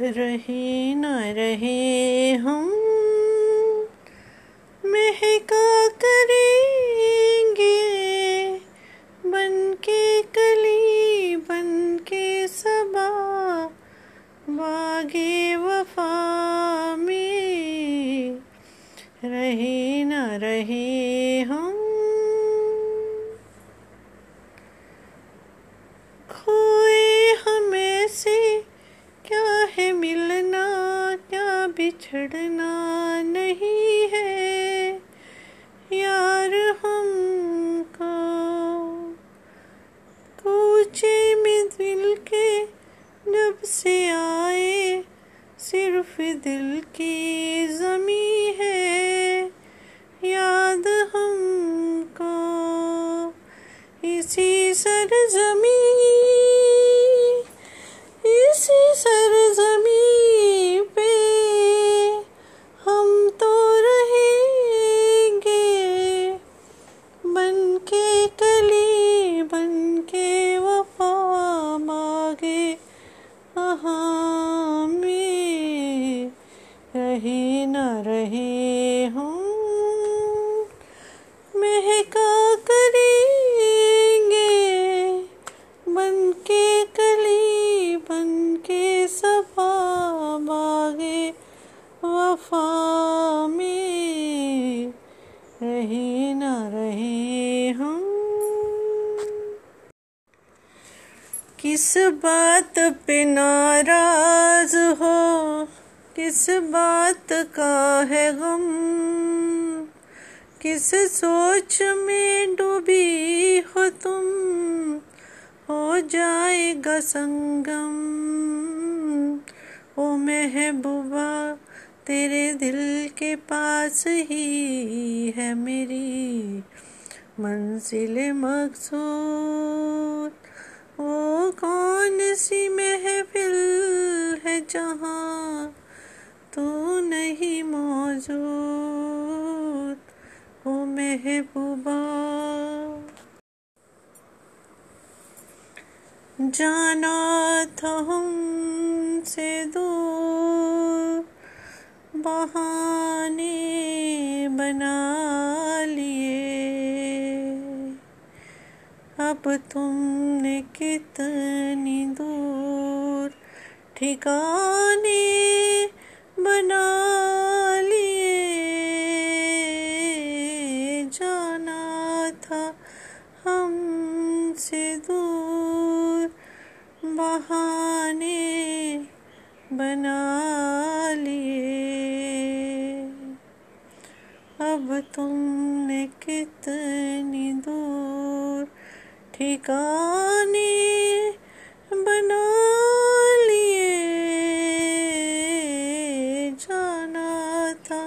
रहे न रहे हम। महका करेंगे मांगे में किस बात पे नाराज़ हो? किस बात का है गम? किस सोच में डूबी हो तुम? हो जाएगा संगम। ओ महबूबा, तेरे दिल के पास ही है मेरी मंजिल मकसूद। वो कौन सी महफिल है जहाँ तू नहीं मौजूद? ओ, महबूबा। जाना था हमसे दूर, बहाने बना लिए अब तुमने कितनी दूर ठिकाने बना लिए। जाना था हमसे दूर, बहाने बना लिए। अब तुमने कितनी दूर ठिकाने बना लिए। जाना था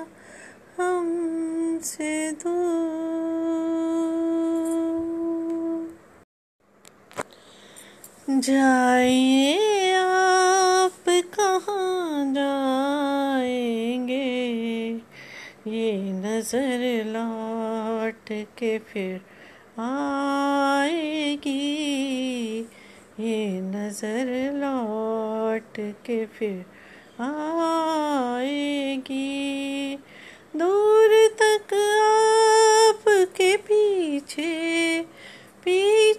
हमसे दूर। जाइए आप कहाँ जाएँगे? ये नज़र लौट के फिर आएगी। ये नज़र लौट के फिर आएगी। दूर तक आपके पीछे पीछे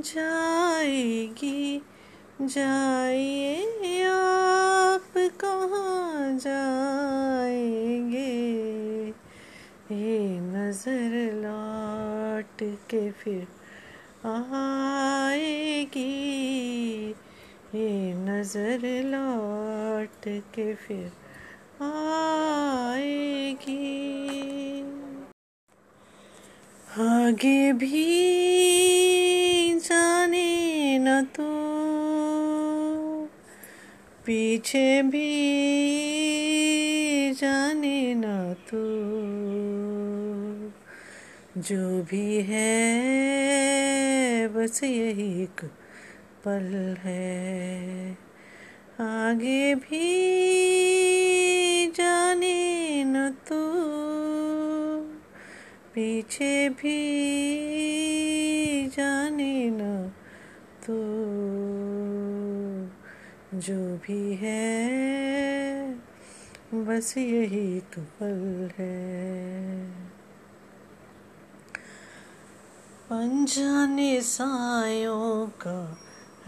जाएगी। जाइए आप कहाँ जाएँगे? ये नज़र लौट के फिर आएगी। ये नज़र लौट के फिर आएगी। आगे भी पीछे भी जाने न तो। जो भी है, बस यही एक पल है। आगे भी जाने न तू। पीछे भी जाने न तू। जो भी है, बस यही तो पल है। अनजाने सायों का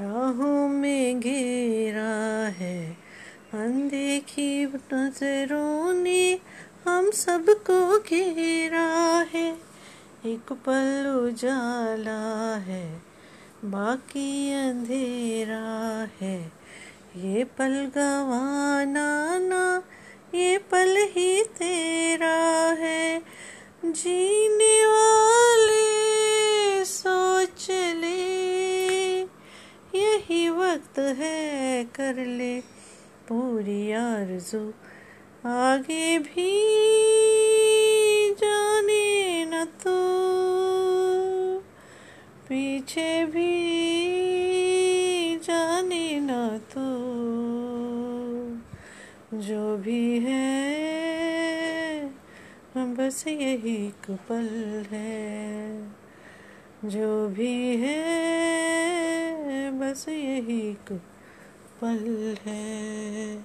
राहों में घेरा है, अनदेखी नज़रों ने हम सबको घेरा है। एक पल उजाला है, बाकी अंधेरा है। ये पल गवाना ना, ये पल ही तेरा है। जीने वाले सोच ले, यही वक्त है कर ले। पूरी आरज़ू आगे भी जाने न तो पीछे भी न तो जो भी है, बस यही एक पल है। जो भी है, बस यही एक पल है।